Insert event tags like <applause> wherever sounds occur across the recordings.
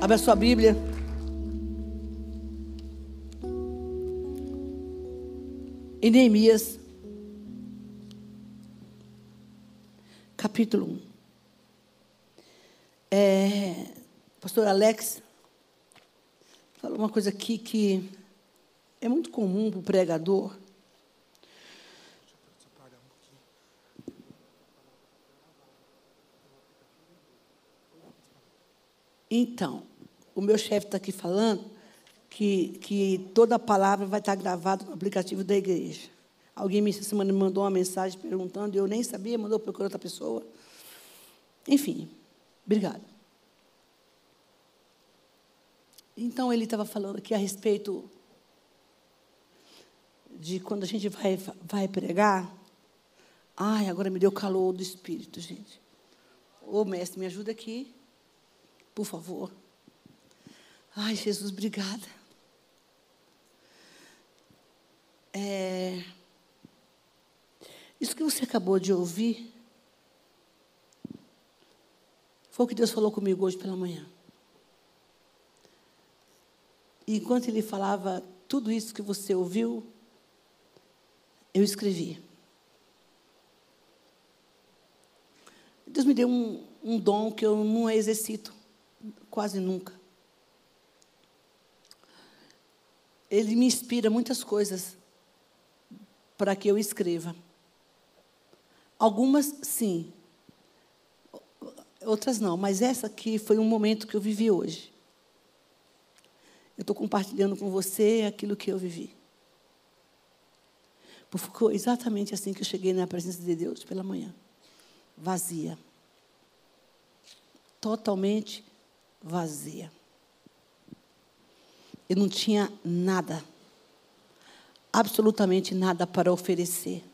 Abra sua Bíblia. Em Neemias, capítulo 1. É, pastor Alex falou uma coisa aqui que é muito comum para o pregador. Então, o meu chefe está aqui falando que, que toda a palavra vai estar gravada no aplicativo da igreja. Alguém me, semana me mandou uma mensagem perguntando, eu nem sabia, mandou procurar outra pessoa. Enfim, obrigado. Então, ele estava falando aqui a respeito de quando a gente vai, vai pregar. Ai, agora me deu calor do espírito, gente. Ô, mestre, me ajuda aqui, por favor. Ai, Jesus, obrigada. É, isso que você acabou de ouvir foi o que Deus falou comigo hoje pela manhã. E enquanto Ele falava tudo isso que você ouviu, eu escrevi. Deus me deu um, um dom que eu não exercito quase nunca. Ele me inspira muitas coisas para que eu escreva. Algumas, sim. Outras não. Mas essa aqui foi um momento que eu vivi hoje. Eu estou compartilhando com você aquilo que eu vivi. Ficou exatamente assim que eu cheguei na presença de Deus pela manhã. Vazia. Totalmente vazia. Eu não tinha nada, absolutamente nada para oferecer.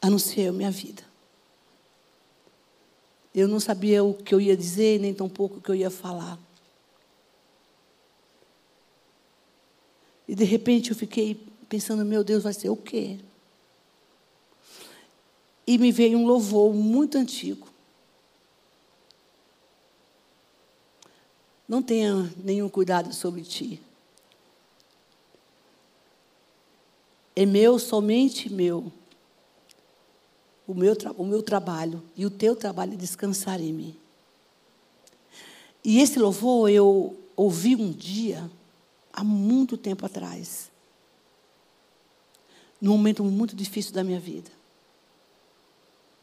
A minha vida. Eu não sabia o que eu ia dizer, nem tampouco o que eu ia falar. E de repente eu fiquei pensando, meu Deus, vai ser o quê? E me veio um louvor muito antigo. Não tenha nenhum cuidado sobre ti. É meu, somente meu. O meu, o meu trabalho e o teu trabalho é descansar em mim. E esse louvor eu ouvi um dia, há muito tempo atrás, num momento muito difícil da minha vida.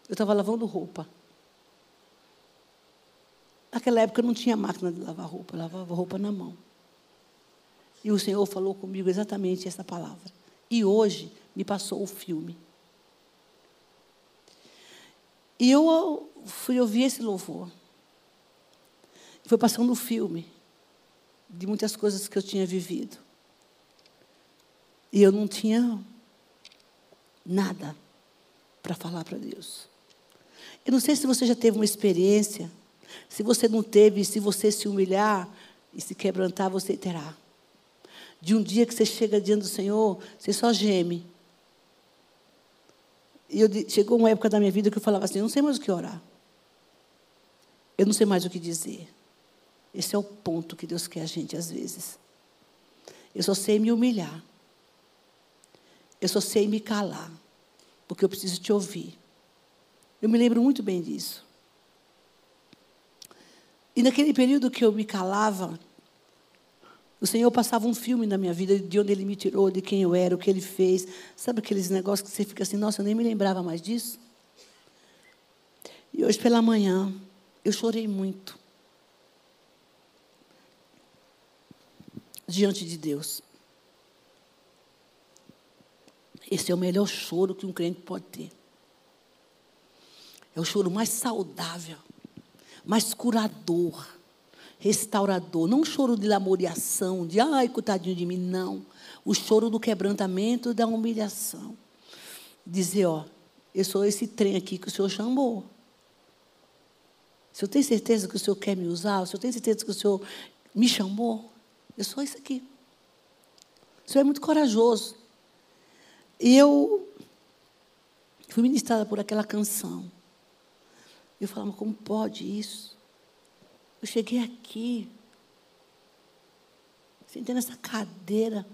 Eu estava lavando roupa. Naquela época não tinha máquina de lavar roupa, lavava roupa na mão. E o Senhor falou comigo exatamente essa palavra. E hoje me passou o filme. E eu fui ouvir esse louvor. Foi passando o filme de muitas coisas que eu tinha vivido. E eu não tinha nada para falar para Deus. Eu não sei se você já teve uma experiência se você não teve, se você se humilhar e se quebrantar, você terá. De um dia que você chega diante do Senhor, você só geme. E eu, chegou uma época da minha vida que eu falava assim: eu não sei mais o que orar. Eu não sei mais o que dizer. Esse é o ponto que Deus quer a gente às vezes. Eu só sei me humilhar. Eu só sei me calar. Porque eu preciso te ouvir. Eu me lembro muito bem disso. E naquele período que eu me calava, o Senhor passava um filme na minha vida de onde Ele me tirou, de quem eu era, o que Ele fez. Sabe aqueles negócios que você fica assim, nossa, eu nem me lembrava mais disso? E hoje pela manhã, eu chorei muito. Diante de Deus. Esse é o melhor choro que um crente pode ter. É o choro mais saudável mas curador, restaurador. Não choro de lamoriação, de ai, coitadinho de mim, não. O choro do quebrantamento da humilhação. Dizer, ó, eu sou esse trem aqui que o Senhor chamou. Se eu tenho certeza que o Senhor quer me usar, se eu tenho certeza que o Senhor me chamou, eu sou isso aqui. O Senhor é muito corajoso. E eu fui ministrada por aquela canção. Eu falava, como pode isso? Eu cheguei aqui, sentei nessa cadeira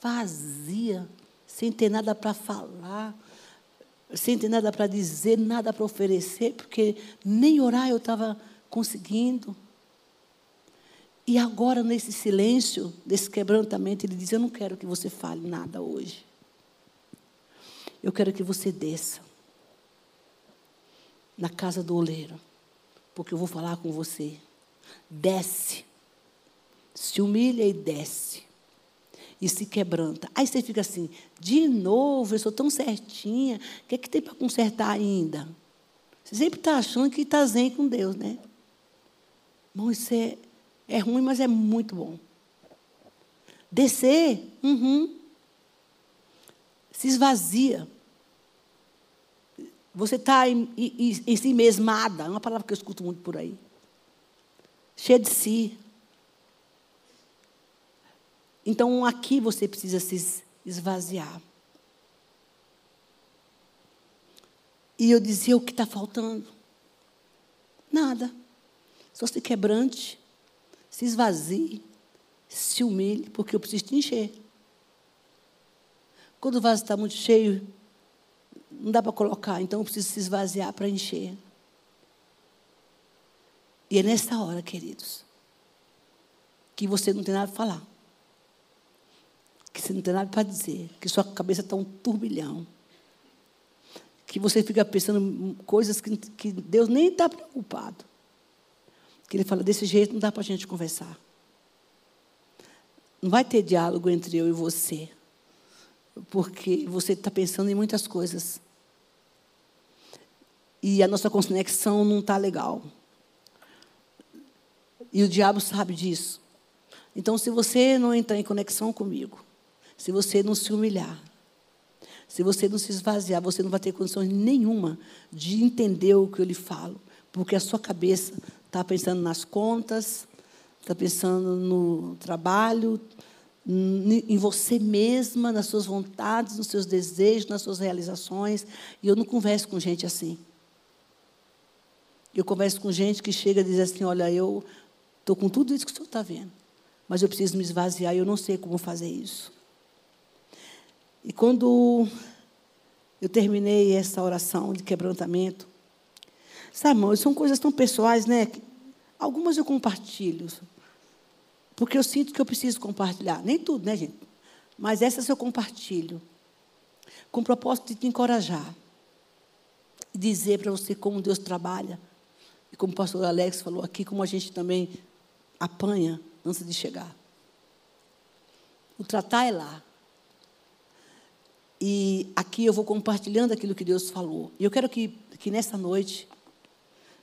vazia, sem ter nada para falar, sem ter nada para dizer, nada para oferecer, porque nem orar eu estava conseguindo. E agora, nesse silêncio, desse quebrantamento, ele diz: Eu não quero que você fale nada hoje. Eu quero que você desça na casa do oleiro, porque eu vou falar com você. Desce, se humilha e desce, e se quebranta. Aí você fica assim: de novo, eu sou tão certinha, o que, é que tem para consertar ainda? Você sempre está achando que está zen com Deus, né? Irmão, isso é, é ruim, mas é muito bom. Descer, uhum. se esvazia. Você está em, em, em si mesmada, é uma palavra que eu escuto muito por aí. Cheia de si. Então aqui você precisa se esvaziar. E eu dizia o que está faltando? Nada. Só se quebrante, se esvazie, se humilhe, porque eu preciso te encher. Quando o vaso está muito cheio, não dá para colocar, então eu preciso se esvaziar para encher. E é nessa hora, queridos, que você não tem nada para falar. Que você não tem nada para dizer. Que sua cabeça está um turbilhão. Que você fica pensando coisas que, que Deus nem está preocupado. Que Ele fala: desse jeito não dá para a gente conversar. Não vai ter diálogo entre eu e você. Porque você está pensando em muitas coisas e a nossa conexão não está legal. E o diabo sabe disso. Então, se você não entrar em conexão comigo, se você não se humilhar, se você não se esvaziar, você não vai ter condições nenhuma de entender o que eu lhe falo, porque a sua cabeça está pensando nas contas, está pensando no trabalho, em você mesma, nas suas vontades, nos seus desejos, nas suas realizações. E eu não converso com gente assim. Eu converso com gente que chega e diz assim: Olha, eu estou com tudo isso que o senhor está vendo, mas eu preciso me esvaziar eu não sei como fazer isso. E quando eu terminei essa oração de quebrantamento, sabe, irmão, são coisas tão pessoais, né? Algumas eu compartilho, porque eu sinto que eu preciso compartilhar. Nem tudo, né, gente? Mas essas eu compartilho, com o propósito de te encorajar, e dizer para você como Deus trabalha e como o pastor Alex falou aqui, como a gente também apanha antes de chegar. O tratar é lá. E aqui eu vou compartilhando aquilo que Deus falou. E eu quero que, que nessa noite,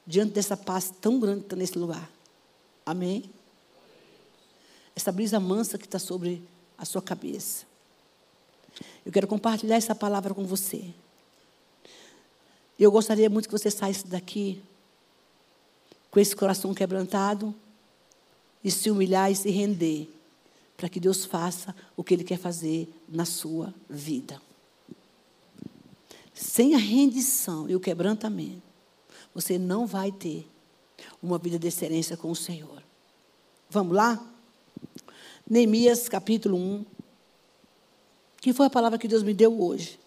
diante dessa paz tão grande que está nesse lugar, amém? Essa brisa mansa que está sobre a sua cabeça. Eu quero compartilhar essa palavra com você. Eu gostaria muito que você saísse daqui com esse coração quebrantado e se humilhar e se render para que Deus faça o que Ele quer fazer na sua vida. Sem a rendição e o quebrantamento, você não vai ter uma vida de excelência com o Senhor. Vamos lá? Neemias capítulo 1. Que foi a palavra que Deus me deu hoje.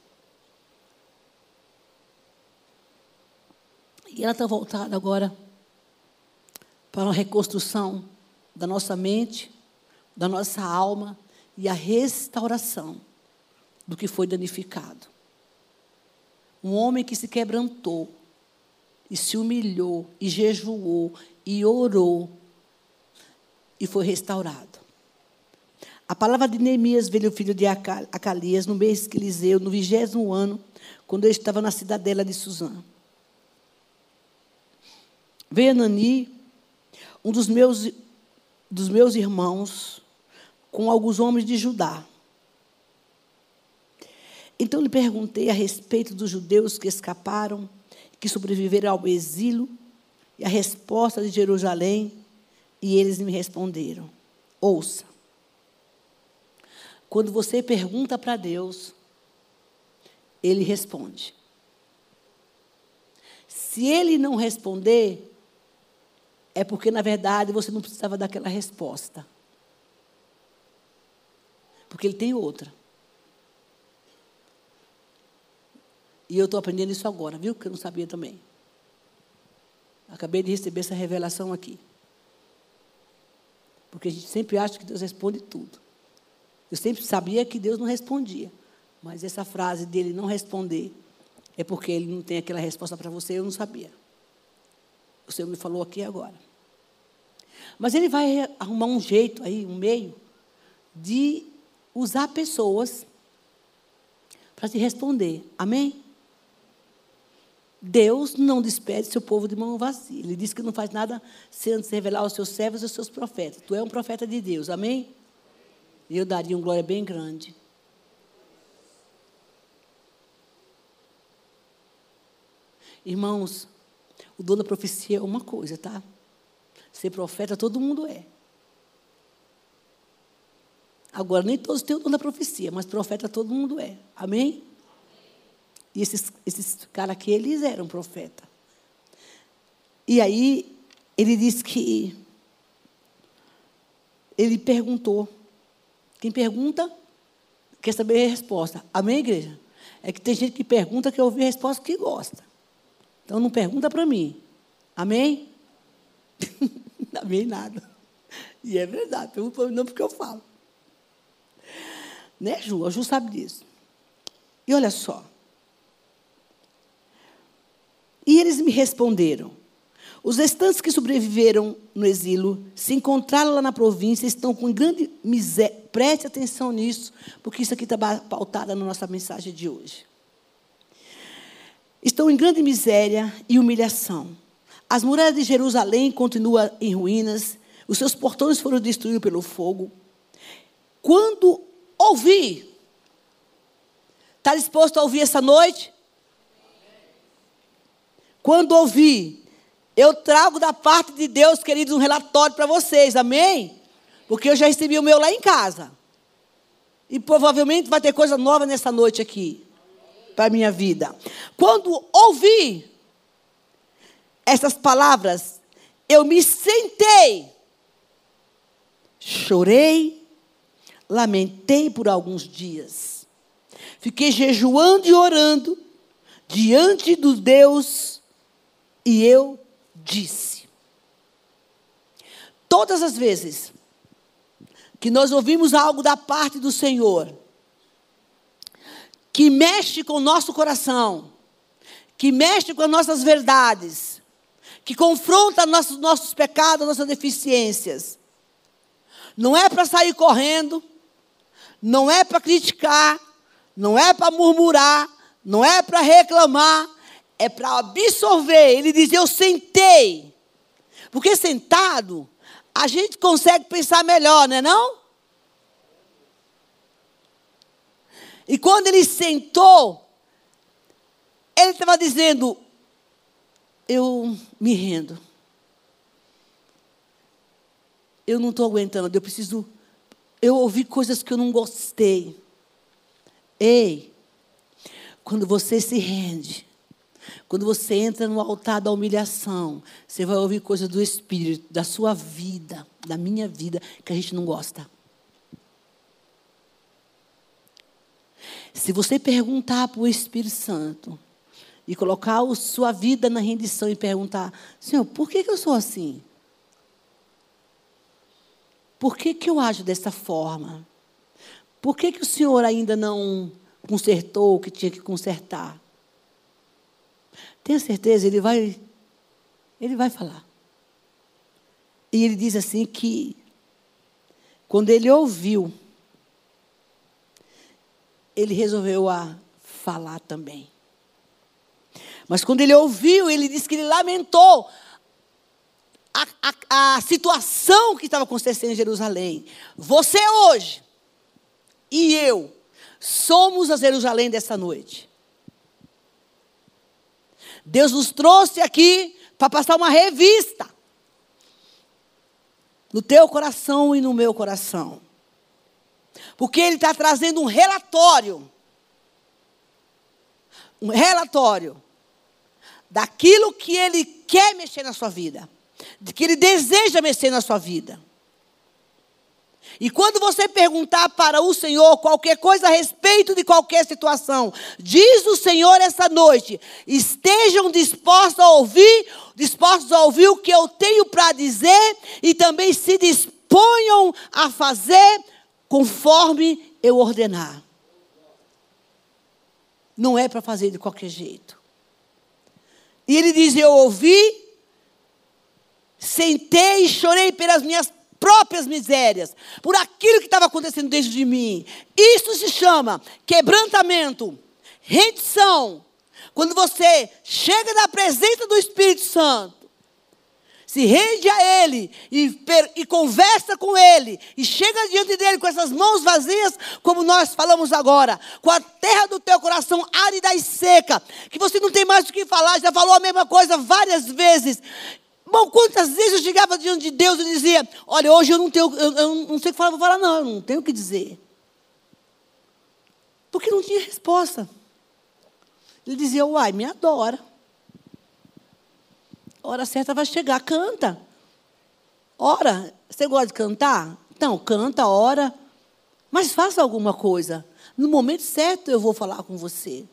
E ela está voltada agora para uma reconstrução da nossa mente, da nossa alma e a restauração do que foi danificado. Um homem que se quebrantou e se humilhou e jejuou e orou e foi restaurado. A palavra de Neemias veio o filho de Acalias no mês que Eliseu, no vigésimo ano, quando ele estava na cidadela de Suzã. Veio Anani, um dos meus, dos meus irmãos com alguns homens de Judá. Então lhe perguntei a respeito dos judeus que escaparam, que sobreviveram ao exílio, e a resposta de Jerusalém, e eles me responderam: Ouça. Quando você pergunta para Deus, ele responde. Se ele não responder, é porque, na verdade, você não precisava daquela resposta. Porque ele tem outra. E eu estou aprendendo isso agora, viu? Que eu não sabia também. Acabei de receber essa revelação aqui. Porque a gente sempre acha que Deus responde tudo. Eu sempre sabia que Deus não respondia. Mas essa frase dele não responder é porque ele não tem aquela resposta para você, eu não sabia. O Senhor me falou aqui agora. Mas ele vai arrumar um jeito aí, um meio, de usar pessoas para te responder. Amém? Deus não despede seu povo de mão vazia. Ele diz que não faz nada sem revelar aos seus servos e aos seus profetas. Tu é um profeta de Deus, amém? E eu daria uma glória bem grande. Irmãos, o dom da profecia é uma coisa, tá? Ser profeta todo mundo é. Agora, nem todos têm o dom da profecia, mas profeta todo mundo é. Amém? E esses, esses caras aqui, eles eram profeta. E aí, ele disse que. Ele perguntou. Quem pergunta, quer saber a resposta. Amém, igreja? É que tem gente que pergunta que ouvir a resposta que gosta. Então não pergunta para mim. Amém? <laughs> Amém nada. E é verdade, pergunta para mim não porque eu falo. Né, Ju? A Ju sabe disso. E olha só. E eles me responderam: Os restantes que sobreviveram no exílio se encontraram lá na província estão com grande miséria. Preste atenção nisso, porque isso aqui está pautado na nossa mensagem de hoje. Estão em grande miséria e humilhação. As muralhas de Jerusalém continuam em ruínas, os seus portões foram destruídos pelo fogo. Quando ouvir, está disposto a ouvir essa noite? Quando ouvir, eu trago da parte de Deus, queridos, um relatório para vocês, amém? Porque eu já recebi o meu lá em casa. E provavelmente vai ter coisa nova nessa noite aqui, para a minha vida. Quando ouvi essas palavras, eu me sentei, chorei, lamentei por alguns dias. Fiquei jejuando e orando diante do Deus e eu disse. Todas as vezes que nós ouvimos algo da parte do Senhor, que mexe com o nosso coração, que mexe com as nossas verdades, que confronta nossos, nossos pecados, nossas deficiências, não é para sair correndo, não é para criticar, não é para murmurar, não é para reclamar, é para absorver. Ele diz: Eu sentei. Porque sentado, a gente consegue pensar melhor, não é não? E quando ele sentou, ele estava dizendo: Eu me rendo. Eu não estou aguentando, eu preciso. Eu ouvi coisas que eu não gostei. Ei, quando você se rende, quando você entra no altar da humilhação, você vai ouvir coisas do Espírito, da sua vida, da minha vida, que a gente não gosta. Se você perguntar para o Espírito Santo e colocar a sua vida na rendição e perguntar, Senhor, por que, que eu sou assim? Por que, que eu ajo dessa forma? Por que, que o Senhor ainda não consertou o que tinha que consertar? Tenha certeza, ele vai, ele vai falar. E ele diz assim que quando ele ouviu, ele resolveu a falar também. Mas quando ele ouviu, ele disse que ele lamentou a, a, a situação que estava acontecendo em Jerusalém. Você hoje e eu somos a Jerusalém dessa noite. Deus nos trouxe aqui para passar uma revista no teu coração e no meu coração. Porque Ele está trazendo um relatório. Um relatório daquilo que Ele quer mexer na sua vida, que Ele deseja mexer na sua vida. E quando você perguntar para o Senhor qualquer coisa a respeito de qualquer situação, diz o Senhor essa noite: estejam dispostos a ouvir, dispostos a ouvir o que eu tenho para dizer e também se disponham a fazer conforme eu ordenar. Não é para fazer de qualquer jeito. E ele diz: Eu ouvi, sentei e chorei pelas minhas próprias misérias, por aquilo que estava acontecendo dentro de mim. Isso se chama quebrantamento, rendição. Quando você chega na presença do Espírito Santo, se rende a Ele e, e, conversa com Ele, e chega diante dele com essas mãos vazias, como nós falamos agora, com a terra do teu coração árida e seca, que você não tem mais o que falar, já falou a mesma coisa várias vezes, Bom, quantas vezes eu chegava diante de Deus e dizia: Olha, hoje eu não tenho, eu, eu não sei o que falar, vou falar, não, eu não tenho o que dizer. Porque não tinha resposta. Ele dizia: Uai, me adora. A hora certa vai chegar, canta. Ora, você gosta de cantar? Então, canta, ora. Mas faça alguma coisa. No momento certo eu vou falar com você.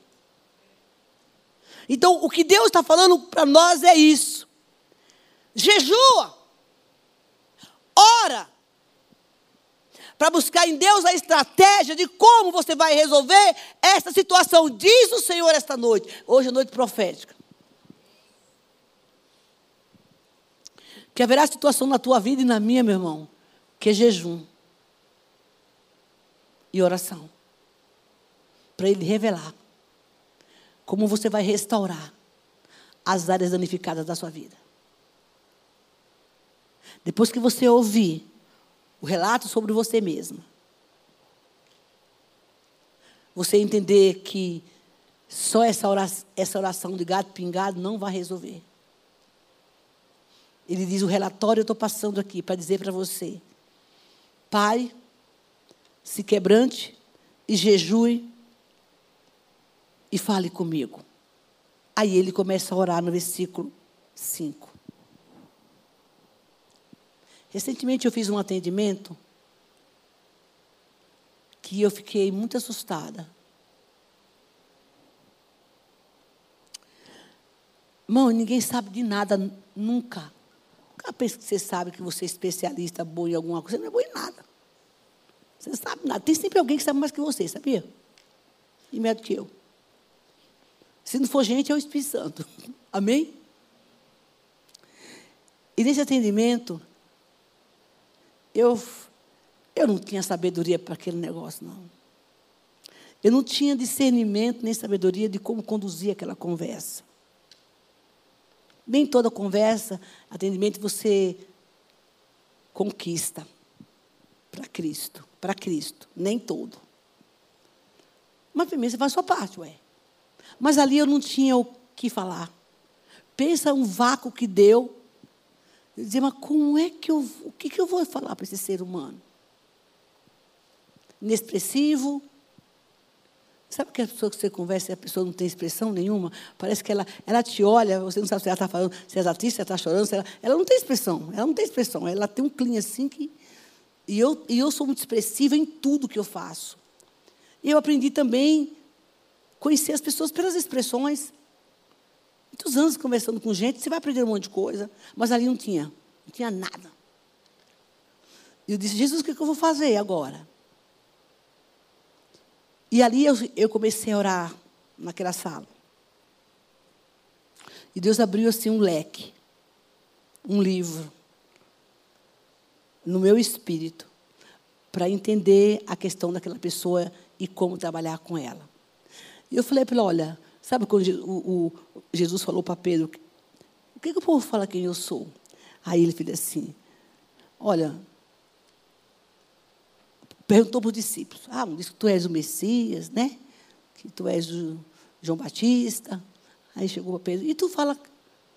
Então, o que Deus está falando para nós é isso jejua, ora, para buscar em Deus a estratégia de como você vai resolver essa situação. Diz o Senhor esta noite. Hoje é noite profética. Que haverá situação na tua vida e na minha, meu irmão, que é jejum e oração. Para Ele revelar como você vai restaurar as áreas danificadas da sua vida. Depois que você ouvir o relato sobre você mesma, você entender que só essa oração, essa oração de gato pingado não vai resolver. Ele diz: o relatório eu estou passando aqui para dizer para você. Pai, se quebrante e jejue e fale comigo. Aí ele começa a orar no versículo 5. Recentemente eu fiz um atendimento que eu fiquei muito assustada. Mão, ninguém sabe de nada nunca. Nunca pensa que você sabe que você é especialista, bom em alguma coisa. Você não é bom em nada. Você não sabe nada. Tem sempre alguém que sabe mais que você, sabia? E melhor do que eu. Se não for gente, é o Espírito Santo. <laughs> Amém? E nesse atendimento, eu, eu não tinha sabedoria para aquele negócio, não. Eu não tinha discernimento nem sabedoria de como conduzir aquela conversa. Nem toda conversa, atendimento, você conquista para Cristo. Para Cristo. Nem todo. Mas primeiro você faz a sua parte, ué. Mas ali eu não tinha o que falar. Pensa um vácuo que deu dizia, mas como é que eu, o que, que eu vou falar para esse ser humano? Inexpressivo. Sabe que a pessoa que você conversa e a pessoa não tem expressão nenhuma? Parece que ela, ela te olha, você não sabe se ela está falando, se ela está triste, se ela está chorando, se ela, ela não tem expressão, ela não tem expressão, ela tem um clean assim que. E eu, e eu sou muito expressiva em tudo que eu faço. E eu aprendi também conhecer as pessoas pelas expressões. Muitos anos conversando com gente, você vai aprender um monte de coisa, mas ali não tinha, não tinha nada. E eu disse, Jesus, o que, eu vou fazer agora? E ali eu, eu comecei a orar naquela sala. E Deus abriu assim um leque, um livro, no meu espírito, para entender a questão daquela pessoa e como trabalhar com ela. E eu falei para ela, olha, Sabe quando o, o Jesus falou para Pedro, o que, que o povo fala quem eu sou? Aí ele fez assim, olha, perguntou para os discípulos, ah, um disse que tu és o Messias, né? Que tu és o João Batista. Aí chegou para Pedro, e tu fala,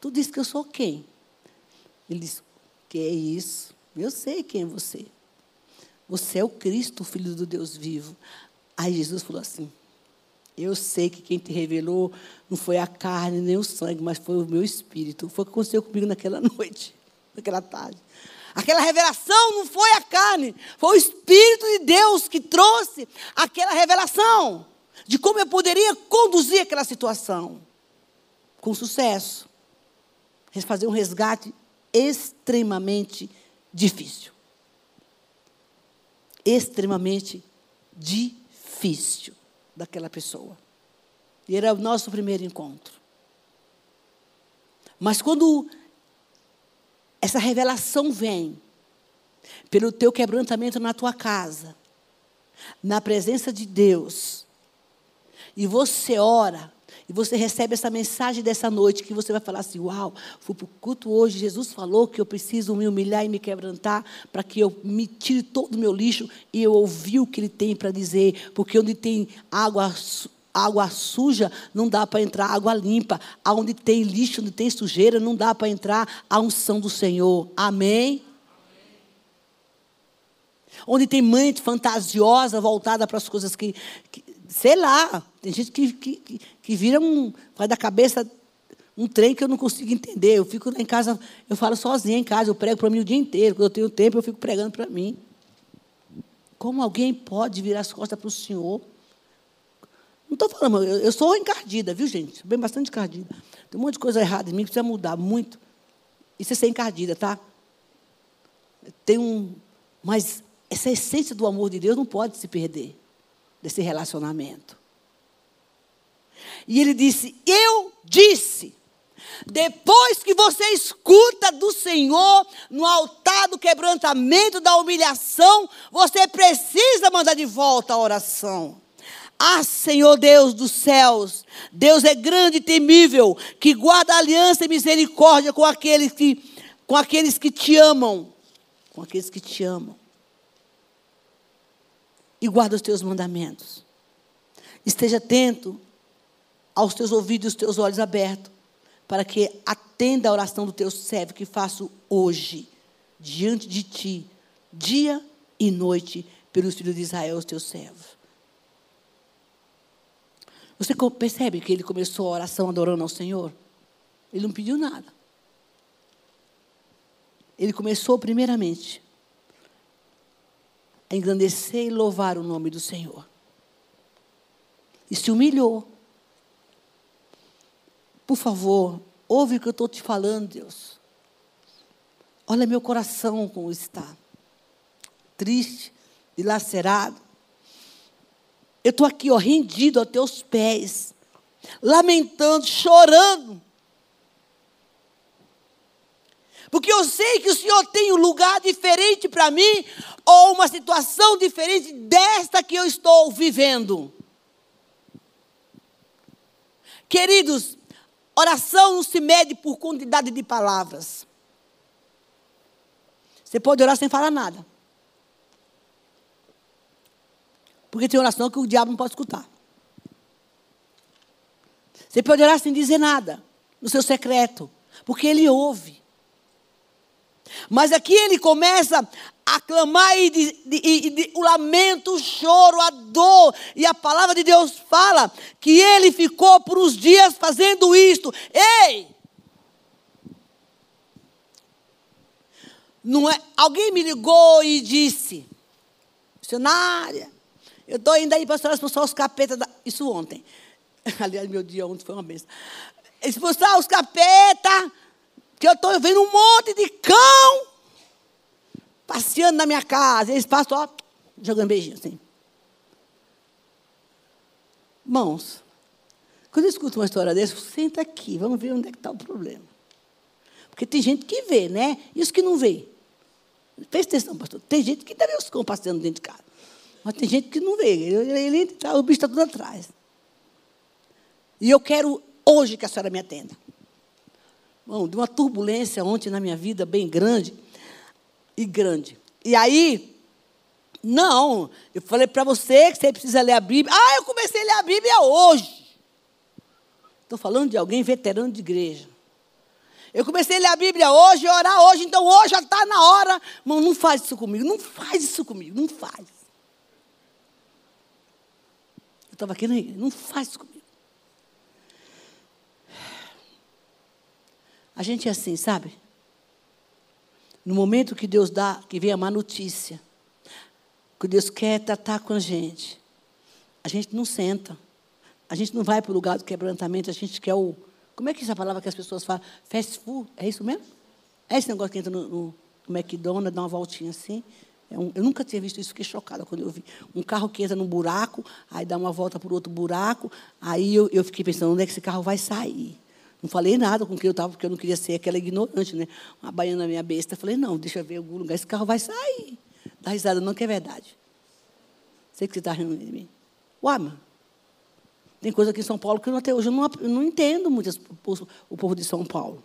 tu disse que eu sou quem? Ele disse, que é isso? Eu sei quem é você. Você é o Cristo, o Filho do Deus vivo. Aí Jesus falou assim, Eu sei que quem te revelou não foi a carne nem o sangue, mas foi o meu espírito. Foi o que aconteceu comigo naquela <laughs> noite, naquela tarde. Aquela revelação não foi a carne, foi o Espírito de Deus que trouxe aquela revelação de como eu poderia conduzir aquela situação com sucesso. Fazer um resgate extremamente difícil. Extremamente difícil daquela pessoa. E era o nosso primeiro encontro. Mas quando essa revelação vem pelo teu quebrantamento na tua casa, na presença de Deus, e você ora, e você recebe essa mensagem dessa noite, que você vai falar assim: Uau, fui para o culto hoje, Jesus falou que eu preciso me humilhar e me quebrantar para que eu me tire todo o meu lixo, e eu ouvi o que ele tem para dizer, porque onde tem água água suja, não dá para entrar água limpa. Aonde tem lixo, onde tem sujeira, não dá para entrar a unção do Senhor. Amém? Onde tem mente fantasiosa voltada para as coisas que, que, sei lá, tem gente que, que, que vira um, faz da cabeça um trem que eu não consigo entender. Eu fico em casa, eu falo sozinha em casa, eu prego para mim o dia inteiro. Quando eu tenho tempo, eu fico pregando para mim. Como alguém pode virar as costas para o Senhor? Não estou falando, eu, eu, sou encardida, viu, gente? Bem bastante encardida. Tem um monte de coisa errada em mim que precisa mudar muito. Isso é ser encardida, tá? Tem um. Mas essa essência do amor de Deus não pode se perder desse relacionamento. E ele disse: Eu disse. Depois que você escuta do Senhor no altar do quebrantamento, da humilhação, você precisa mandar de volta a oração. Ah, Senhor Deus dos céus, Deus é grande e temível, que guarda aliança e misericórdia com aqueles que, com aqueles que te amam. Com aqueles que te amam. E guarda os teus mandamentos. Esteja atento aos teus ouvidos e os teus olhos abertos, para que atenda a oração do teu servo que faço hoje, diante de ti, dia e noite, pelos filhos de Israel, os teus servos. Você percebe que ele começou a oração adorando ao Senhor? Ele não pediu nada. Ele começou primeiramente a engrandecer e louvar o nome do Senhor. E se humilhou. Por favor, ouve o que eu estou te falando, Deus. Olha meu coração como está. Triste, dilacerado. Eu estou aqui, ó, rendido aos teus pés, lamentando, chorando. Porque eu sei que o Senhor tem um lugar diferente para mim, ou uma situação diferente desta que eu estou vivendo. Queridos, oração não se mede por quantidade de palavras. Você pode orar sem falar nada. Porque tem oração que o diabo não pode escutar. Você pode orar sem dizer nada, no seu secreto, porque ele ouve. Mas aqui ele começa a clamar e, de, de, de, o lamento, o choro, a dor. E a palavra de Deus fala que ele ficou por uns dias fazendo isto. Ei! Não é, alguém me ligou e disse, missionária, eu estou indo aí para expulsar os capetas. Da... Isso ontem. <laughs> Aliás, meu dia ontem foi uma bênção. Expulsar os capetas, que eu estou vendo um monte de cão passeando na minha casa. Eles passam, ó, jogando beijinho assim. Irmãos, quando eu escuto uma história dessa, senta aqui, vamos ver onde é que está o problema. Porque tem gente que vê, né? Os que não vê. Presta atenção, pastor. Tem gente que deve os cão passeando dentro de casa. Mas tem gente que não vê. Ele, ele, o bicho está tudo atrás. E eu quero hoje que a senhora me atenda. Bom, de uma turbulência ontem na minha vida bem grande e grande. E aí, não, eu falei para você que você precisa ler a Bíblia. Ah, eu comecei a ler a Bíblia hoje. Estou falando de alguém veterano de igreja. Eu comecei a ler a Bíblia hoje, orar hoje, então hoje já está na hora. Mano, não faz isso comigo, não faz isso comigo, não faz. estava aqui. Não faz isso comigo. A gente é assim, sabe? No momento que Deus dá, que vem a má notícia, que Deus quer tratar com a gente, a gente não senta. A gente não vai para o lugar do quebrantamento, a gente quer o. Como é que é essa palavra que as pessoas falam? Fast food, é isso mesmo? É esse negócio que entra no, no, no McDonald's, dá uma voltinha assim. É um, eu nunca tinha visto isso, fiquei chocada quando eu vi. Um carro que entra num buraco, aí dá uma volta para outro buraco, aí eu, eu fiquei pensando, onde é que esse carro vai sair? Não falei nada com quem eu estava, porque eu não queria ser aquela ignorante, né? Uma baiana minha besta. Falei, não, deixa eu ver algum lugar, esse carro vai sair. Dá risada, não, que é verdade. Sei que você está rindo de mim. Uai, mano. Tem coisa aqui em São Paulo que eu, até hoje eu não, eu não entendo muito o povo de São Paulo.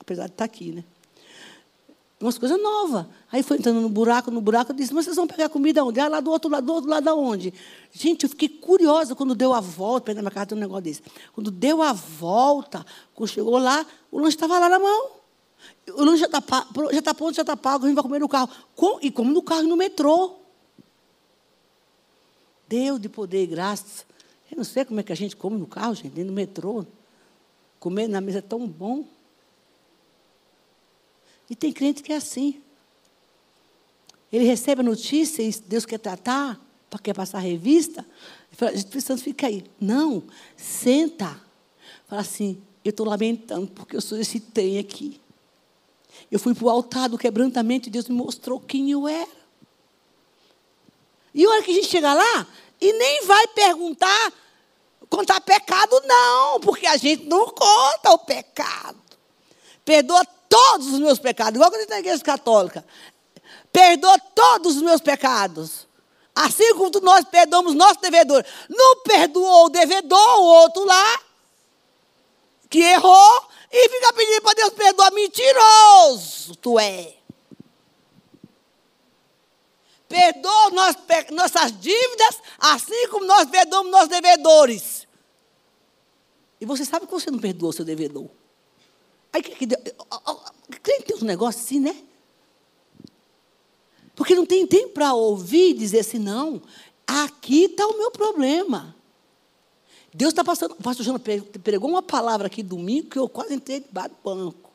Apesar de estar aqui, né? Umas coisas novas. Aí foi entrando no buraco, no buraco, eu disse, mas vocês vão pegar comida onde? Ah, lá do outro lado, do outro lado aonde? Gente, eu fiquei curiosa quando deu a volta, perto da minha casa tem um negócio desse. Quando deu a volta, quando chegou lá, o lanche estava lá na mão. O lanche já está já tá pronto, já está pago, a gente vai comer no carro. Com, e como no carro e no metrô. Deus de poder e graça. Eu não sei como é que a gente come no carro, gente, no metrô. Comer na mesa é tão bom. E tem crente que é assim. Ele recebe a notícia e Deus quer tratar, quer passar a revista. Fala, Espírito Santo, fica aí. Não, senta. Fala assim, eu estou lamentando porque eu sou esse trem aqui. Eu fui para o altar do quebrantamento e Deus me mostrou quem eu era. E a hora que a gente chega lá, e nem vai perguntar, contar pecado, não, porque a gente não conta o pecado. Perdoa todos os meus pecados, igual quando eu na igreja católica. Perdoa todos os meus pecados. Assim como nós perdoamos nosso devedor. Não perdoou o devedor, o outro lá, que errou, e fica pedindo para Deus perdoar. Mentiroso, tu é. Perdoa nossas dívidas, assim como nós perdoamos nossos devedores. E você sabe que você não perdoou seu devedor. Aí que, que crente tem um negócio assim, né? Porque não tem tempo para ouvir e dizer assim, não, aqui está o meu problema. Deus está passando. O pastor Jana pregou uma palavra aqui domingo que eu quase entrei debaixo do banco.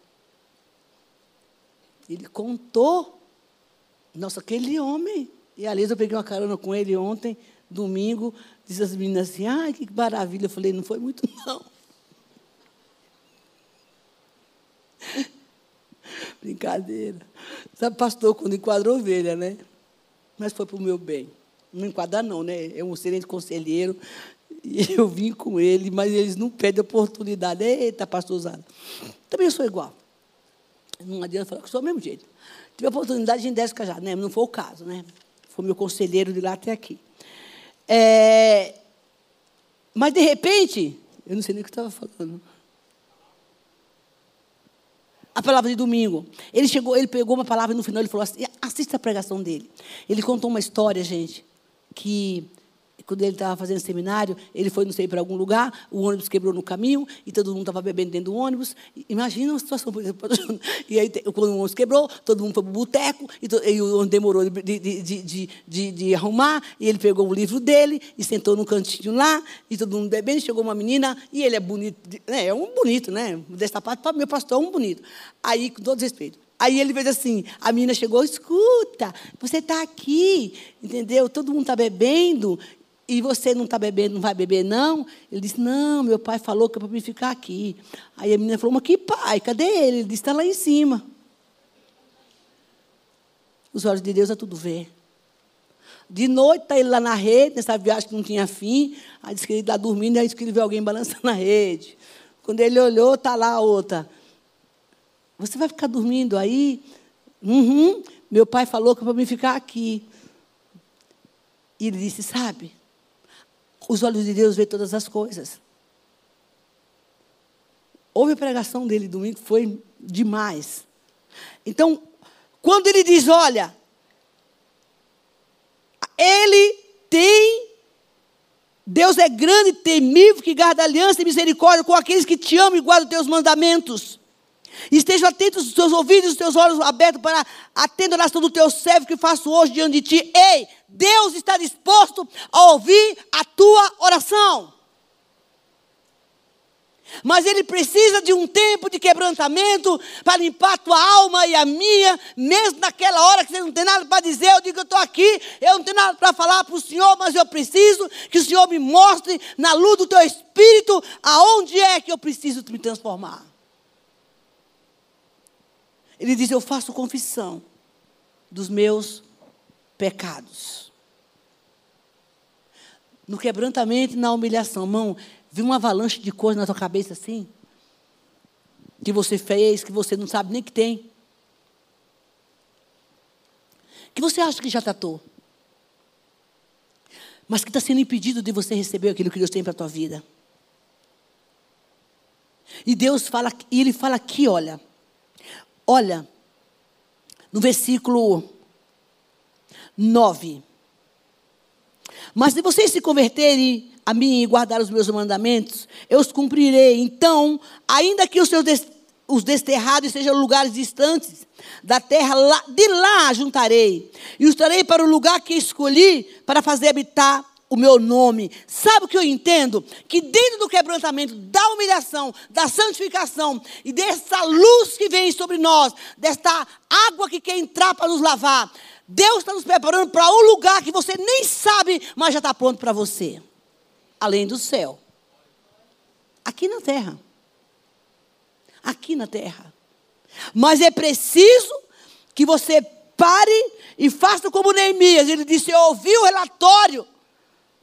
Ele contou. Nossa, aquele homem. E aliás, eu peguei uma carona com ele ontem, domingo. Disse as meninas assim: ai, que maravilha. Eu falei: não foi muito, não. Brincadeira. Sabe, pastor, quando enquadra ovelha, né? Mas foi para o meu bem. Não enquadra, não, né? É um excelente conselheiro. E <laughs> eu vim com ele, mas eles não pedem oportunidade. Eita, pastorzada. Também sou igual. Não adianta falar que sou do mesmo jeito. Tive a oportunidade, gente desce já, né? Não foi o caso, né? Foi meu conselheiro de lá até aqui. É... Mas, de repente, eu não sei nem o que estava falando a palavra de domingo. Ele chegou, ele pegou uma palavra no final, ele falou assim, assista a pregação dele. Ele contou uma história, gente, que quando ele estava fazendo seminário, ele foi, não sei, para algum lugar, o ônibus quebrou no caminho, e todo mundo estava bebendo dentro do ônibus. Imagina uma situação, <laughs> e aí, quando o ônibus quebrou, todo mundo foi para o boteco, e, e, o ônibus demorou de, de, de, de, de arrumar, e ele pegou o livro dele, e sentou no cantinho lá, e todo mundo bebendo, chegou uma menina, e ele é bonito, né, é um bonito, né? Desta parte, meu pastor é um bonito. Aí, com todo respeito, Aí ele fez assim, a menina chegou, escuta, você está aqui, entendeu? Todo mundo está bebendo, e você não está bebendo, não vai beber, não? Ele disse, não, meu pai falou que é para mim ficar aqui. Aí a menina falou, mas que pai? Cadê ele? Ele disse, está lá em cima. Os olhos de Deus é tudo ver. De noite está ele lá na rede, nessa viagem que não tinha fim. Aí disse que ele está dormindo, aí disse que ele viu alguém balançando na rede. Quando ele olhou, está lá a outra. Você vai ficar dormindo aí? Uhum. Meu pai falou que é para mim ficar aqui. E ele disse, sabe, os olhos de Deus veem todas as coisas. Houve a pregação dele domingo, foi demais. Então, quando ele diz, olha, ele tem, Deus é grande, temível, que guarda aliança e misericórdia com aqueles que te amam e guardam teus mandamentos. Estejam atentos os teus ouvidos, os teus olhos abertos para atender a oração do teu servo que faço hoje diante de ti. Ei, Deus está disposto a ouvir a tua oração. Mas ele precisa de um tempo de quebrantamento para limpar a tua alma e a minha, mesmo naquela hora que você não tem nada para dizer. Eu digo que eu estou aqui, eu não tenho nada para falar para o Senhor, mas eu preciso que o Senhor me mostre na luz do teu espírito aonde é que eu preciso me transformar. Ele diz: Eu faço confissão dos meus pecados. No quebrantamento e na humilhação, mão, viu uma avalanche de coisas na tua cabeça assim? Que você fez, que você não sabe nem que tem. Que você acha que já tratou. Mas que está sendo impedido de você receber aquilo que Deus tem para a tua vida. E Deus fala, e Ele fala aqui, olha. Olha, no versículo 9. Mas se vocês se converterem a mim e guardar os meus mandamentos, eu os cumprirei. Então, ainda que os seus os desterrados sejam lugares distantes da terra, lá, de lá juntarei. E os trarei para o lugar que escolhi para fazer habitar o meu nome. Sabe o que eu entendo? Que dentro do quebrantamento, da humilhação, da santificação e dessa luz que vem sobre nós, desta água que quer entrar para nos lavar, Deus está nos preparando para um lugar que você nem sabe, mas já está pronto para você além do céu. Aqui na terra. Aqui na terra. Mas é preciso que você pare e faça como Neemias. Ele disse: Eu ouvi o relatório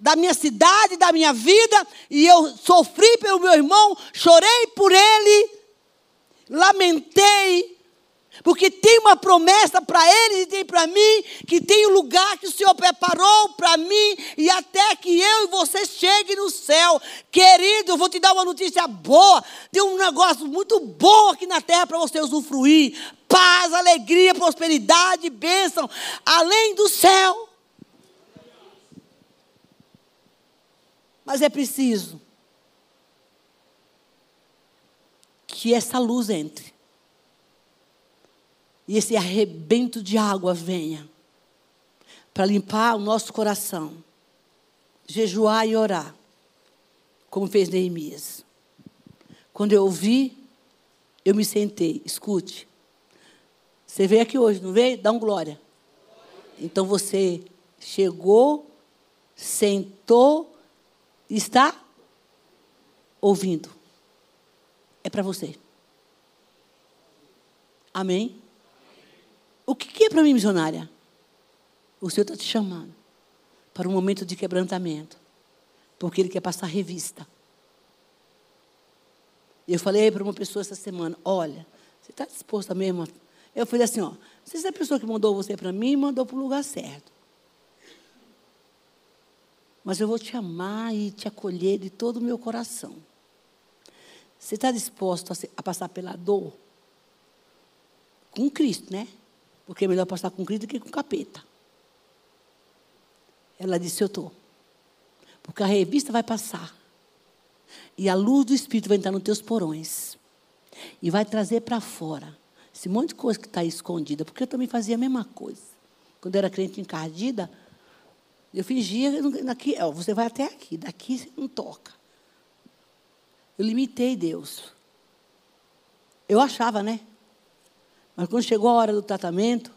da minha cidade, da minha vida, e eu sofri pelo meu irmão, chorei por ele, lamentei, porque tem uma promessa para eles e tem para mim, que tem um lugar que o Senhor preparou para mim, e até que eu e você chegue no céu. Querido, eu vou te dar uma notícia boa. Tem um negócio muito bom aqui na terra para você usufruir. Paz, alegria, prosperidade, bênção, além do céu. Mas é preciso que essa luz entre e esse arrebento de água venha para limpar o nosso coração, jejuar e orar, como fez Neemias. Quando eu ouvi, eu me sentei. Escute. Você veio aqui hoje, não veio? Dá um glória. Então você chegou, sentou, está ouvindo. É para você. Amém? O que é para mim, missionária? O Senhor está te chamando para um momento de quebrantamento, porque Ele quer passar revista. Eu falei para uma pessoa essa semana: olha, você está disposta mesmo? Eu falei assim: ó, se essa pessoa que mandou você para mim, mandou para o lugar certo. Mas eu vou te amar e te acolher de todo o meu coração. Você está disposto a, a passar pela dor? Com Cristo, né? Porque é melhor passar com Cristo do que com capeta. Ela disse: Eu estou. Porque a revista vai passar. E a luz do Espírito vai entrar nos teus porões. E vai trazer para fora esse monte de coisa que está escondida. Porque eu também fazia a mesma coisa. Quando eu era crente encardida, eu fingia. Daqui, ó, você vai até aqui, daqui você não toca. Eu limitei Deus. Eu achava, né? Mas quando chegou a hora do tratamento,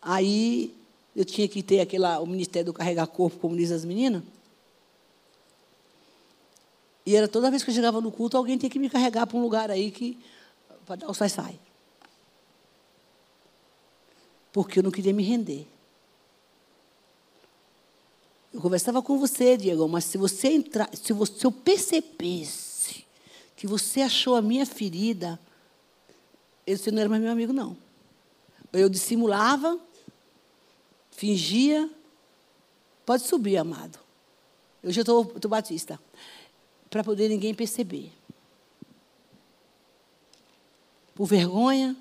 aí eu tinha que ter aquela, o Ministério do Carregar Corpo, como diz as meninas. E era toda vez que eu chegava no culto, alguém tinha que me carregar para um lugar aí que para dar o sai-sai. Porque eu não queria me render. Eu conversava com você, Diego, mas se você entrar, se, você, se eu percebesse que você achou a minha ferida esse não era mais meu amigo, não. Eu dissimulava, fingia. Pode subir, amado. Eu já estou batista. Para poder ninguém perceber. Por vergonha,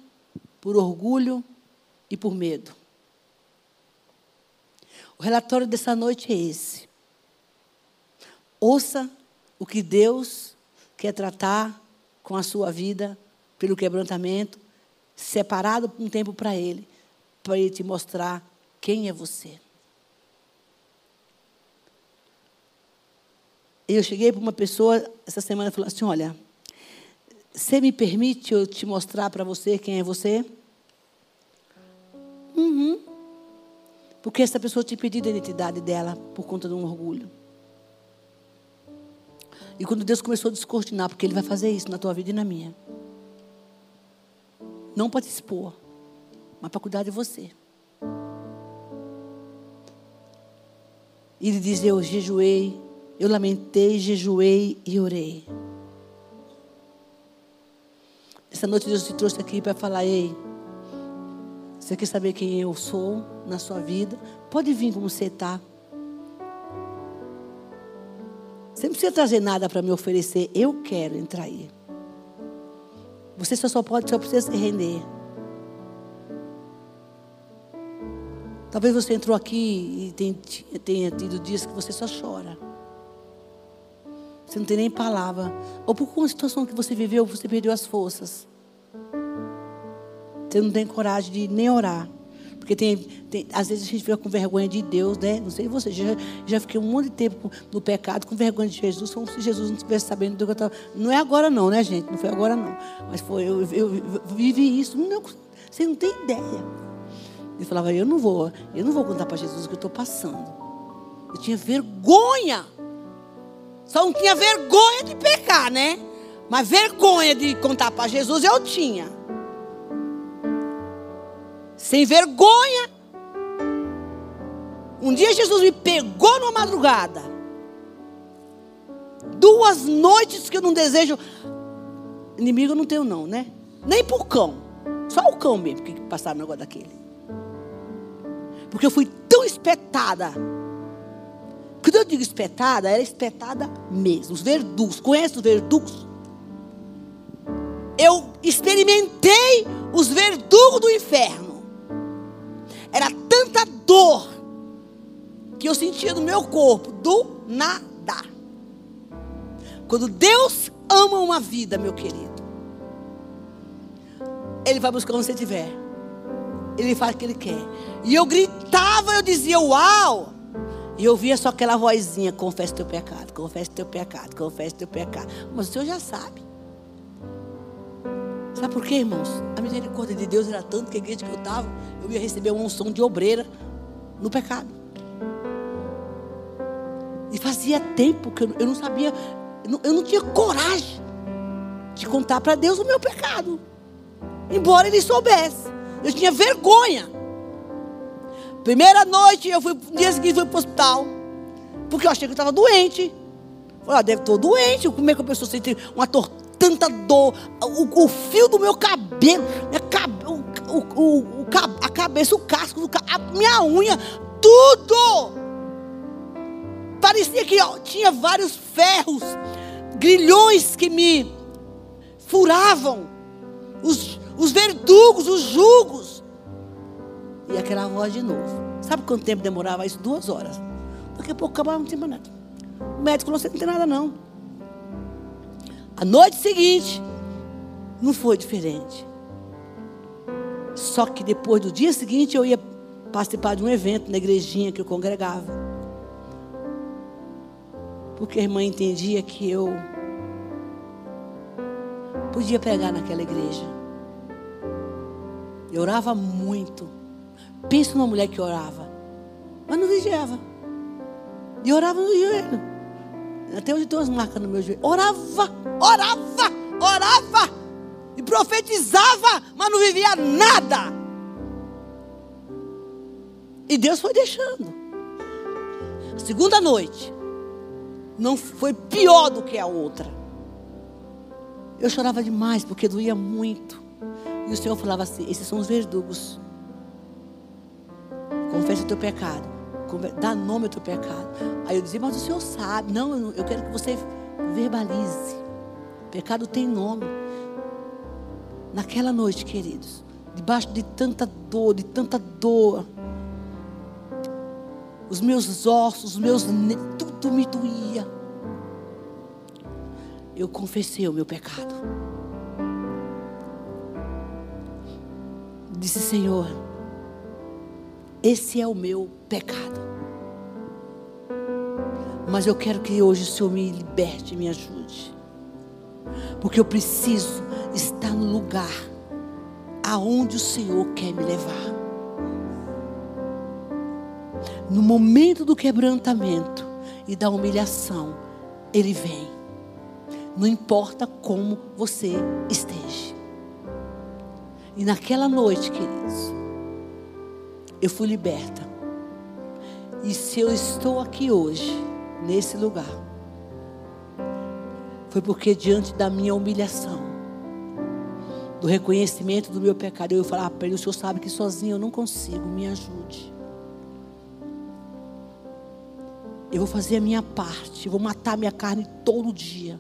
por orgulho e por medo. O relatório dessa noite é esse. Ouça o que Deus quer tratar com a sua vida, pelo quebrantamento, separado um tempo para Ele, para Ele te mostrar quem é você. Eu cheguei para uma pessoa essa semana e falei assim: Olha, você me permite eu te mostrar para você quem é você? Uhum. Porque essa pessoa te pediu a identidade dela por conta de um orgulho. E quando Deus começou a descortinar, porque Ele vai fazer isso na tua vida e na minha. Não para te expor, mas para cuidar de você. Ele diz: Eu jejuei, eu lamentei, jejuei e orei. Essa noite Deus te trouxe aqui para falar: Ei, você quer saber quem eu sou na sua vida? Pode vir como você está. Você não precisa trazer nada para me oferecer. Eu quero entrar aí. Você só, só pode, só precisa se render. Talvez você entrou aqui e tenha, tenha tido dias que você só chora. Você não tem nem palavra. Ou por uma situação que você viveu, você perdeu as forças. Você não tem coragem de nem orar. Porque tem, tem, às vezes a gente fica com vergonha de Deus, né? Não sei você, já, já fiquei um monte de tempo no pecado, com vergonha de Jesus, como se Jesus não estivesse sabendo do que eu estava. Não é agora não, né, gente? Não foi agora não. Mas foi, eu, eu, eu vivi isso. Não, você não tem ideia. Ele falava, eu não vou, eu não vou contar para Jesus o que eu estou passando. Eu tinha vergonha. Só não tinha vergonha de pecar, né? Mas vergonha de contar para Jesus eu tinha. Sem vergonha. Um dia Jesus me pegou numa madrugada. Duas noites que eu não desejo. Inimigo eu não tenho, não, né? Nem por cão. Só o cão mesmo que passava no negócio daquele. Porque eu fui tão espetada quando eu digo espetada, era espetada mesmo. Os verdugos, conhece os verdugos? Eu experimentei os verdugos do inferno. Era tanta dor que eu sentia no meu corpo, do nada. Quando Deus ama uma vida, meu querido, Ele vai buscar onde você estiver. Ele faz o que Ele quer. E eu gritava, eu dizia, uau! E eu via só aquela vozinha: confesse teu pecado, confesse teu pecado, confesse teu pecado. Mas o Senhor já sabe. Sabe por quê, irmãos? A misericórdia de Deus era tanto que a igreja que eu estava, eu ia receber uma unção de obreira no pecado. E fazia tempo que eu, não sabia, eu não, tinha coragem de contar para Deus o meu pecado. Embora ele soubesse. Eu tinha vergonha. Primeira noite, eu fui, no dia seguinte, fui para o hospital. Porque eu achei que eu estava doente. Falei, ah, deve estar doente. Como é que a pessoa sente uma tor tanta dor? O, o, fio do meu cabelo, o, o, o, a cabeça, o casco, a minha unha, tudo. Parecia que ó, tinha vários ferros, grilhões que me furavam. Os, os verdugos, os jugos. E aquela voz de novo. Sabe quanto tempo demorava isso? Duas horas. Daqui a pouco acabava, não tinha mais nada. O médico não sei, não tem nada não. A noite seguinte, não foi diferente. Só que depois do dia seguinte eu ia participar de um evento na igrejinha que eu congregava. Porque a irmã entendia que eu podia pregar naquela igreja. Eu orava muito. Pensa numa mulher que orava, mas não vigiava. E orava no joelho. Até hoje tem umas marcas no meu joelho. Orava, orava, orava. E profetizava, mas não vivia nada. E Deus foi deixando. A segunda noite não foi pior do que a outra. Eu chorava demais porque doía muito. E o Senhor falava assim: esses são os verdugos. Confessa o teu pecado. Dá nome ao teu pecado. Aí eu dizia, mas o Senhor sabe. Não, eu quero que você verbalize. Pecado tem nome. Naquela noite, queridos, debaixo de tanta dor, de tanta dor, os meus ossos, os meus tudo me doía. Eu confessei o meu pecado. Disse, Senhor, esse é o meu pecado. Mas eu quero que hoje o Senhor me liberte, me ajude. Porque eu preciso estar no lugar aonde o Senhor quer me levar. No momento do quebrantamento e da humilhação, Ele vem. Não importa como você esteja. E naquela noite, queridos, eu fui liberta. E se eu estou aqui hoje, nesse lugar, foi porque diante da minha humilhação, do reconhecimento do meu pecado, eu falar para ele: o senhor sabe que sozinho eu não consigo, me ajude. Eu vou fazer a minha parte, vou matar minha carne todo dia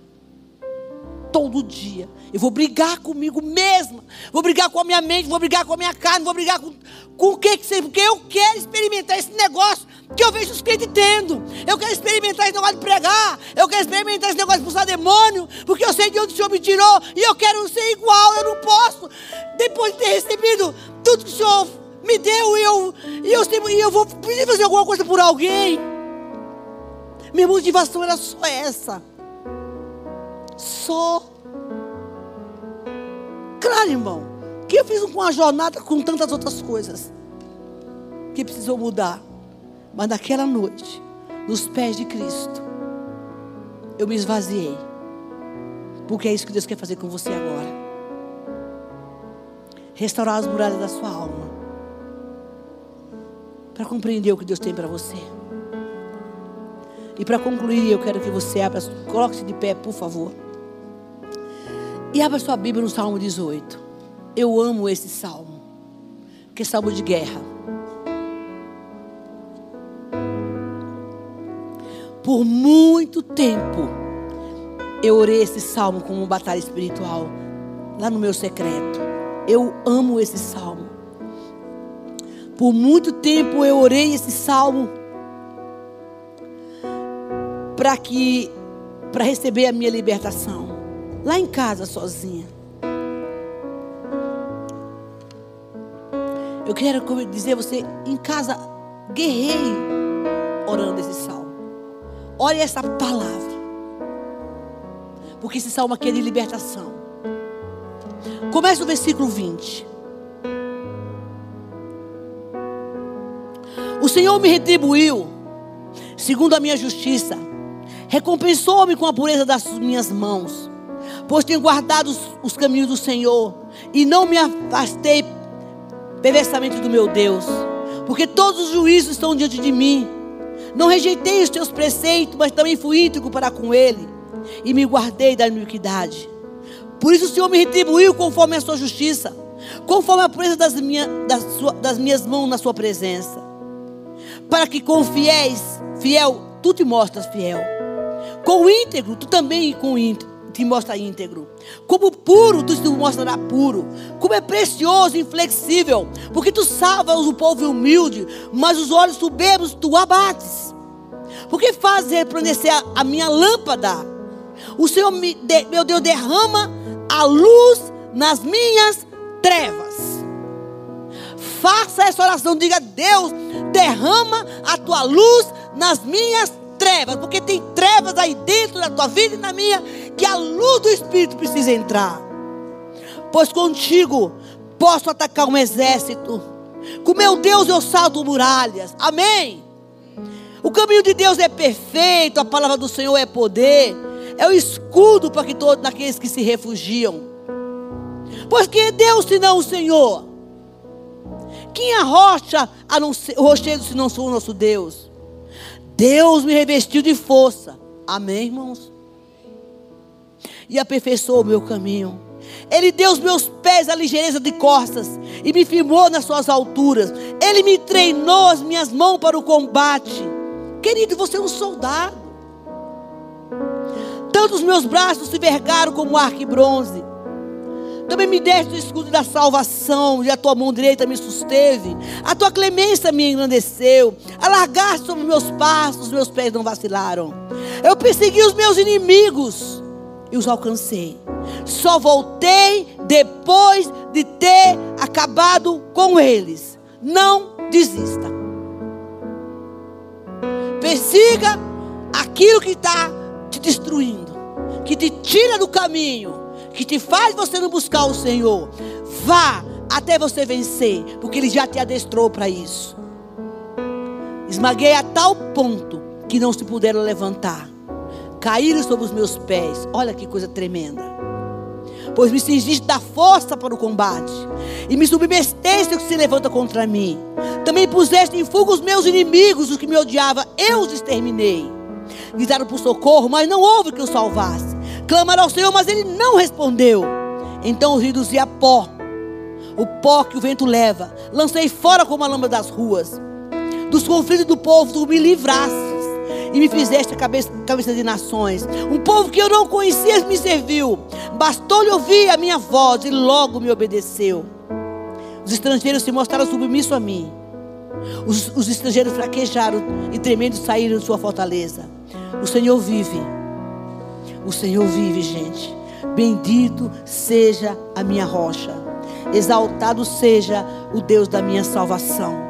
todo dia. Eu vou brigar comigo mesma. Vou brigar com a minha mente, vou brigar com a minha carne, vou brigar com, com o que que seja. Porque eu quero experimentar esse negócio que eu vejo os crentes tendo. Eu quero experimentar esse negócio de pregar. Eu quero experimentar esse negócio de expulsar demônio. Porque eu sei de onde o Senhor me tirou. E eu quero ser igual. Eu não posso. Depois de ter recebido tudo que o Senhor me deu. E eu, e eu, e eu vou pedir fazer alguma coisa por alguém. Minha motivação era só essa só. Claro, irmão, que eu fiz uma jornada com tantas outras coisas que precisou mudar. Mas naquela noite, nos pés de Cristo, eu me esvaziei. Porque é isso que Deus quer fazer com você agora. Restaurar as muralhas da sua alma. Para compreender o que Deus tem para você. E para concluir, eu quero que você abra, coloque-se de pé, por favor. E abra sua Bíblia no Salmo 18. Eu amo esse salmo, que é salmo de guerra. Por muito tempo, eu orei esse salmo como uma batalha espiritual, lá no meu secreto. Eu amo esse salmo. Por muito tempo eu orei esse salmo para que para receber a minha libertação lá em casa sozinha. Eu quero dizer a você, em casa, guerrei orando esse salmo. Olha essa palavra. Porque esse salmo aqui é de libertação. Começa o versículo 20. O Senhor me retribuiu, segundo a minha justiça, recompensou-me com a pureza das minhas mãos pois tenho guardado os, os caminhos do Senhor e não me afastei perversamente do meu Deus, porque todos os juízos estão diante de mim. Não rejeitei os teus preceitos, mas também fui íntegro para com ele e me guardei da iniquidade. Por isso o Senhor me retribuiu conforme a sua justiça, conforme a pureza das, minha, das, sua, das minhas mãos na sua presença. Para que com fiéis, fiel, tu te mostras fiel. Com íntegro, tu também com íntegro te mostra íntegro. Como puro, tu te mostrará puro. Como é precioso e inflexível. Porque tu salvas o povo humilde, mas os olhos soberbos tu abates. Porque faz resplandecer a minha lâmpada. O Senhor, me, de, meu Deus, derrama a luz nas minhas trevas. Faça essa oração, diga: Deus, derrama a tua luz nas minhas trevas, porque tem trevas aí dentro da tua vida e na minha, que a luz do Espírito precisa entrar. Pois contigo posso atacar um exército. Com meu Deus eu salto muralhas. Amém. O caminho de Deus é perfeito, a palavra do Senhor é poder, é o escudo para que todos aqueles que se refugiam. Pois quem é Deus senão o Senhor? Quem é a rocha, a não ser, o rochedo se não for o nosso Deus? Deus me revestiu de força. Amém, irmãos? E aperfeiçoou o meu caminho. Ele deu os meus pés a ligeireza de costas e me firmou nas suas alturas. Ele me treinou as minhas mãos para o combate. Querido, você é um soldado. Tanto os meus braços se vergaram como arco e bronze. Também me deste o escudo da salvação, e a tua mão direita me susteve. A tua clemência me engrandeceu. Alargaste sobre meus passos, os meus pés não vacilaram. Eu persegui os meus inimigos e os alcancei. Só voltei depois de ter acabado eles. Não desista. Persiga aquilo que está te destruindo, que te tira do caminho, que te faz você não buscar o Senhor. Vá até você vencer, porque Ele já te adestrou para isso. Esmaguei a tal ponto que não se puderam levantar. Caíram sobre os meus pés. Olha que coisa tremenda. Pois me cingiste da força para o combate. E me submeteste o que se levanta contra mim. Também puseste em fuga os meus inimigos, os que me odiavam. Eu os exterminei. Gritaram por socorro, mas não houve que os salvasse. Clamaram ao Senhor, mas ele não respondeu. Então os reduzi a pó. O pó que o vento leva. Lancei fora como a lama das ruas dos conflitos do povo, tu me livraste e me fizeste a cabeça, cabeça de nações. Um povo que eu não conhecia me serviu. Bastou-lhe ouvir a minha voz e logo me obedeceu. Os estrangeiros se mostraram submissos a mim. Os, os estrangeiros fraquejaram e tremendo saíram de sua fortaleza. O Senhor vive. O Senhor vive, gente. Bendito seja a minha rocha. Exaltado seja o Deus da minha salvação.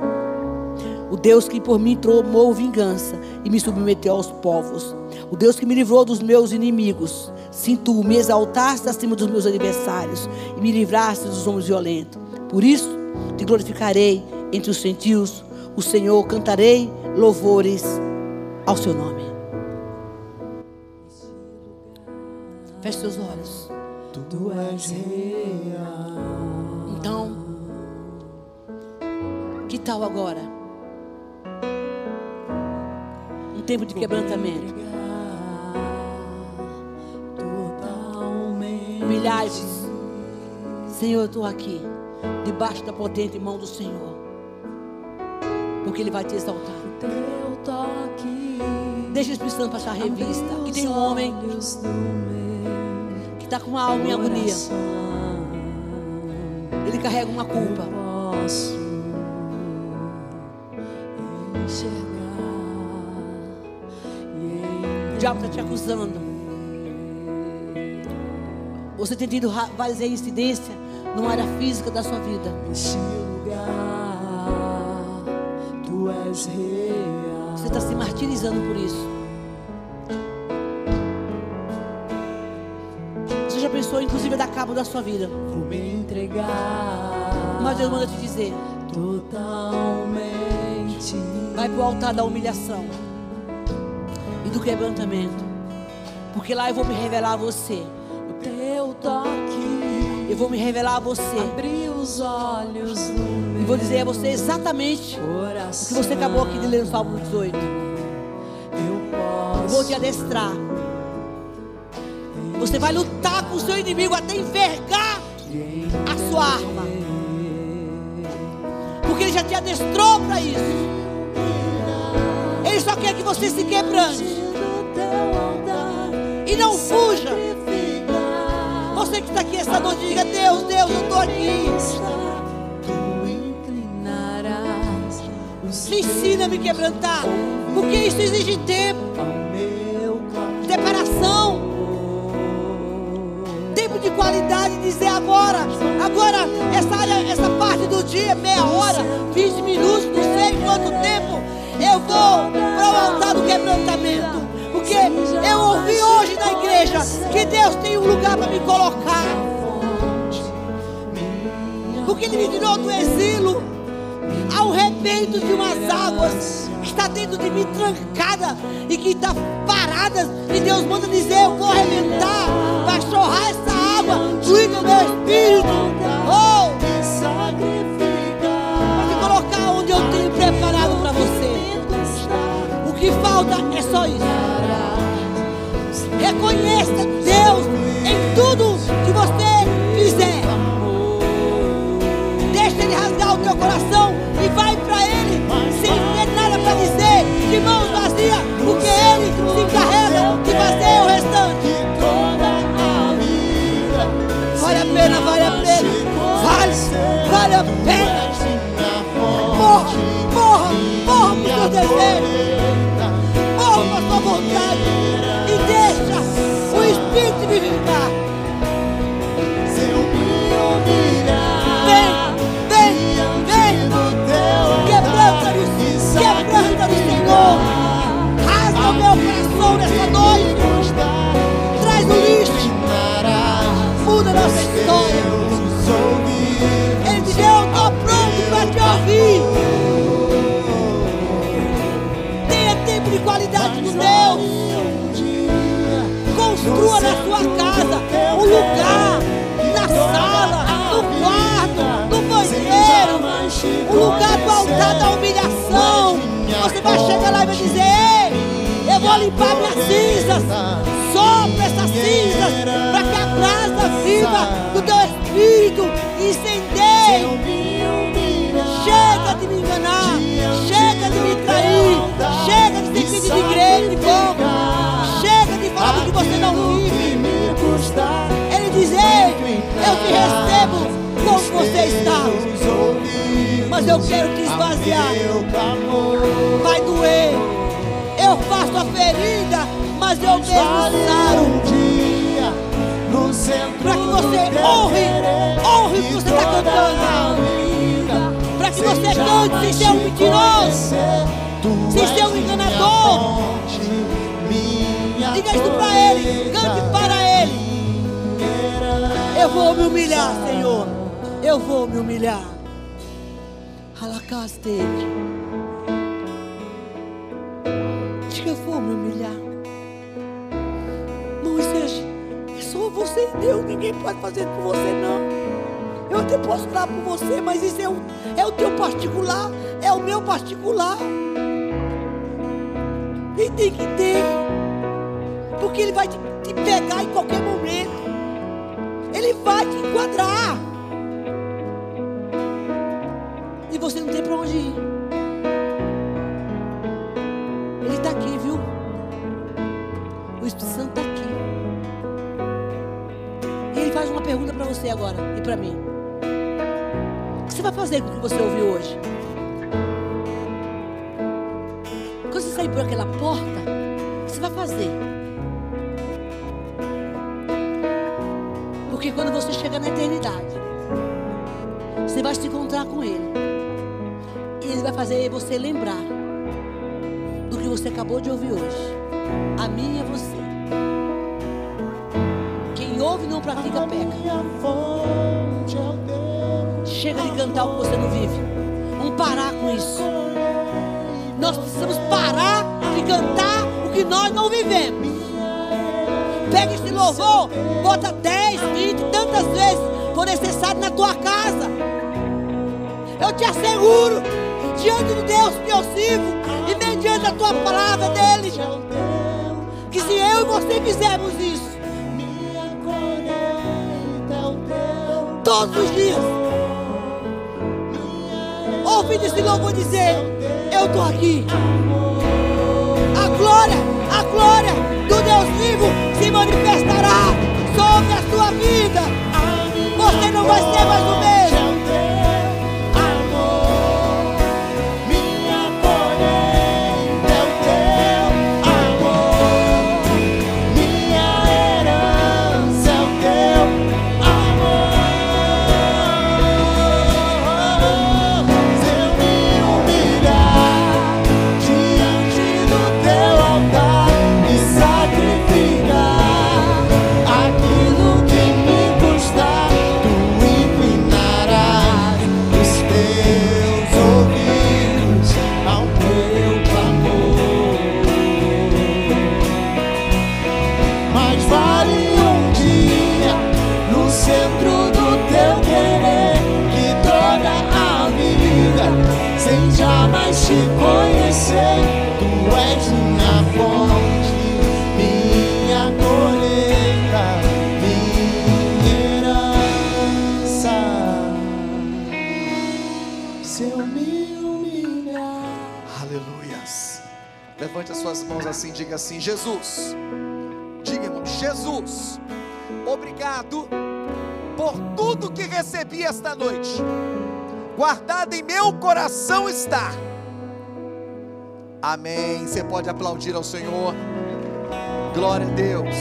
O Deus que por mim tomou vingança e me submeteu aos povos. O Deus que me livrou dos meus inimigos. Sim, tu me exaltaste acima dos meus adversários e me livraste dos homens violentos. Por isso, te glorificarei entre os gentios. O Senhor cantarei louvores ao seu nome. Feche seus olhos. Tu és real. Então, que tal agora? Tempo de quebrantamento. Humilhai-vos. Senhor, eu estou aqui, debaixo da potente mão do Senhor. Porque Ele vai te exaltar. Deixa o Espírito Santo passar a revista. Que tem um homem que está com uma alma em agonia. Ele carrega uma culpa. Enxergar. O diabo está te acusando. Você tem tido várias reincidências numa área física da sua vida. Neste lugar, tu és real. Você está se martirizando por isso. Você já pensou, inclusive, a dar cabo da sua vida. Vou me entregar Mas Deus manda te dizer: totalmente. vai para o altar da humilhação e do quebrantamento. Porque lá eu vou me revelar a você. O teu toque. Eu vou me revelar a você. Abrir os olhos E vou dizer a você exatamente o coração. que você acabou aqui de ler no Salmo 18. Eu Eu posso vou te adestrar. Você vai lutar com o seu inimigo até envergar a sua arma. Porque ele já te adestrou para isso. Só quer que você se quebrante e não fuja. Você que está aqui essa noite, diga: Deus, Deus, eu estou aqui. Me ensina a me quebrantar. Porque isso exige tempo, separação, tempo de qualidade. Dizer agora, agora, essa área, essa parte do dia, meia hora, 20 minutos, não sei quanto tempo, eu vou para o altar do quebrantamento. Porque eu ouvi hoje na igreja que Deus tem um lugar para me colocar. Porque Ele me tirou do exílio ao repeito de umas águas que está dentro de mim trancada e que está parada. E Deus manda dizer: Eu vou arrebentar, vai chorar essa água, fluir do espírito. Oh, falta é só isso. Reconheça Deus em tudo que você fizer. Deixa Ele rasgar o teu coração e vai para Ele sem ter nada para dizer, de mãos vazias, porque Ele se encarrega de fazer o restante. Vale a pena, vale a pena, vale, vale a pena. Morra, morra, morra por seus desejos, história. Ele diz: Eu estou pronto para te ouvir. Tenha tempo de qualidade do Deus. Construa na sua casa um lugar, na sala, no quarto, no banheiro, um lugar do altar da humilhação. Você vai chegar lá e vai dizer: Ei, eu vou limpar minhas cinzas. Sopra essas cinzas para que a viva do teu espírito incendeie. Chega de me enganar, chega de me trair, chega de ser filho de igreja de povo, chega de falar do que você não vive. Ele diz: Ei, eu te recebo como você está, mas eu quero te esvaziar. Vai doer, eu faço a ferida, mas eu mesmo saro. Para que você honre, honre o que você está cantando para que você cante sem ser um mentiroso, sem ser um enganador. Diga isso para Ele, cante para Ele. Eu vou me humilhar, Senhor. Eu vou me humilhar. Halacaste. Diga, eu vou me humilhar. Moisés, é só você e Deus. Ninguém pode fazer por você, não. Eu até posso orar por você, mas isso é o, é o teu particular, é o meu particular. E tem que ter, porque Ele vai te, te pegar em qualquer momento, Ele vai te enquadrar, para mim você vai fazer com o que você ouviu hoje? Quando você sair por aquela porta, o que você vai fazer? Porque quando você chegar na eternidade, você vai se encontrar com Ele. E Ele vai fazer você lembrar do que você acabou de ouvir hoje. A mim e a você. Quem ouve não pratica peca. De o que você não vive. Vamos parar com isso. Nós precisamos parar de cantar o que nós não vivemos. Pega esse louvor, bota 10, 20, tantas vezes for necessário na tua casa. Eu te asseguro, diante do Deus que eu sirvo e mediante a tua palavra dele, que se eu e você fizermos isso, todos os dias, ouvir esse louvor dizer: Eu estou aqui. A glória, a glória do Deus vivo se manifestará sobre a sua vida. Você não vai ser mais o mesmo. Recebi esta noite, guardado em meu coração está. Amém. Você pode aplaudir ao Senhor. Glória a Deus.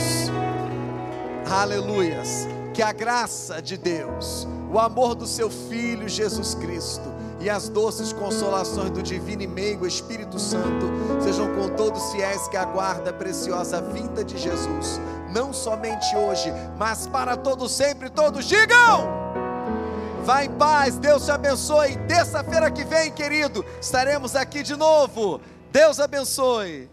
Aleluias. Que a graça de Deus, o amor do seu Filho Jesus Cristo e as doces consolações do divino e meigo Espírito Santo sejam com todos fiéis que aguarda a preciosa vinda de Jesus, não somente hoje, mas para todos sempre. Todos digam: Vá em paz, Deus te abençoe. Terça-feira que vem, querido, estaremos aqui de novo. Deus abençoe.